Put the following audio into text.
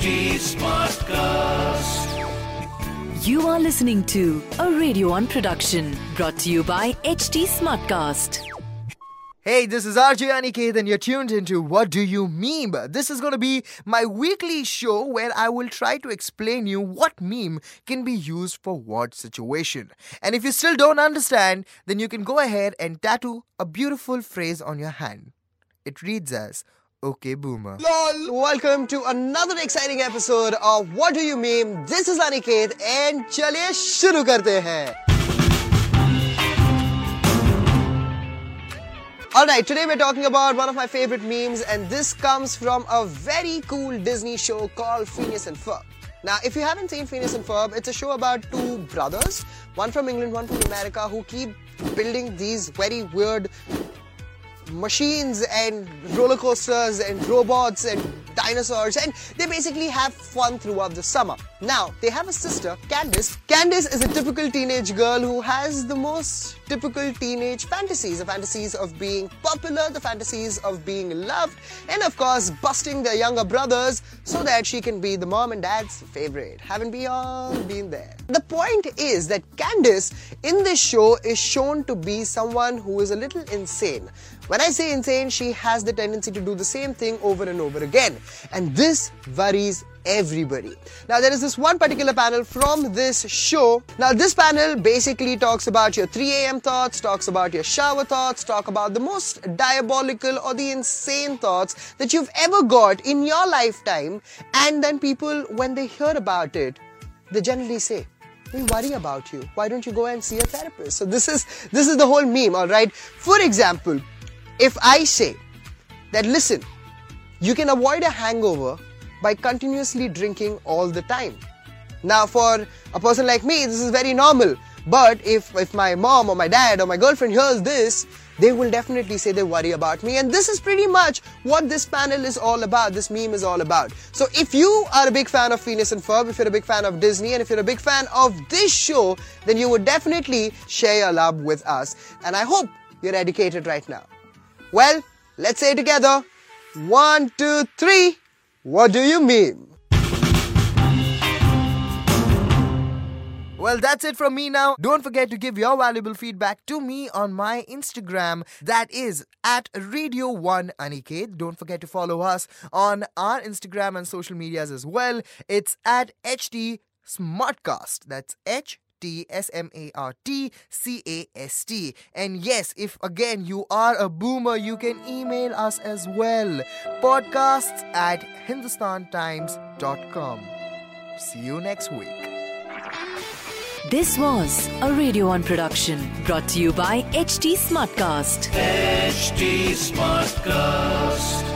contracts. HT Smartcast. You are listening to a Radio One production brought to you by HT Smartcast. Hey, this is RJ Aniket and you're tuned into What Do You Meme? This is going to be my weekly show where I will try to explain you what meme can be used for what situation. And if you still don't understand, then you can go ahead and tattoo a beautiful phrase on your hand. It reads as Okay, boomer. LOL! Welcome to another exciting episode of What Do You Meme? This is Aniket and चलिए शुरू करते हैं Alright, today we're talking about one of my favorite memes and this comes from a very cool Disney show called Phineas and Ferb. Now, if you haven't seen Phineas and Ferb, it's a show about two brothers, one from England, one from America, who keep building these very weird machines and roller coasters and robots and dinosaurs and they basically have fun throughout the summer. Now, they have a sister, Candace. Candace is a typical teenage girl who has the most typical teenage fantasies, the fantasies of being popular, the fantasies of being loved, and of course, busting their younger brothers so that she can be the mom and dad's favorite. Haven't we all been there? The point is that Candace in this show is shown to be someone who is a little insane. When I say insane, she has the tendency to do the same thing over and over again. And this worries everybody. Now, there is this one particular panel from this show. Now, this panel basically talks about your 3 a.m. thoughts, talks about your shower thoughts, talk about the most diabolical or the insane thoughts that you've ever got in your lifetime. And then people, when they hear about it, they generally say, we worry about you. Why don't you go and see a therapist? So this is this is the whole meme, all right? For example, if I say that listen, you can avoid a hangover by continuously drinking all the time. Now, for a person like me, this is very normal. But if, if my mom or my dad or my girlfriend hears this, they will definitely say they worry about me. And this is pretty much what this panel is all about, this meme is all about. So if you are a big fan of Phineas and Ferb, if you're a big fan of Disney, and if you're a big fan of this show, then you would definitely share your love with us. And I hope you're educated right now. Well, let's say together. One, two, three. What do you meme? Well, that's it from me now. Don't forget to give your valuable feedback to me on my Instagram. That is at Radio One Aniket. Don't forget to follow us on our Instagram and social medias as well. It's at HT Smartcast. That's H T S M A R T C A S T. And yes, if again you are a boomer, you can email us as well. Podcasts at hindustantimes.com. See you next week. This was a Radio One production brought to you by HT Smartcast. HT Smartcast.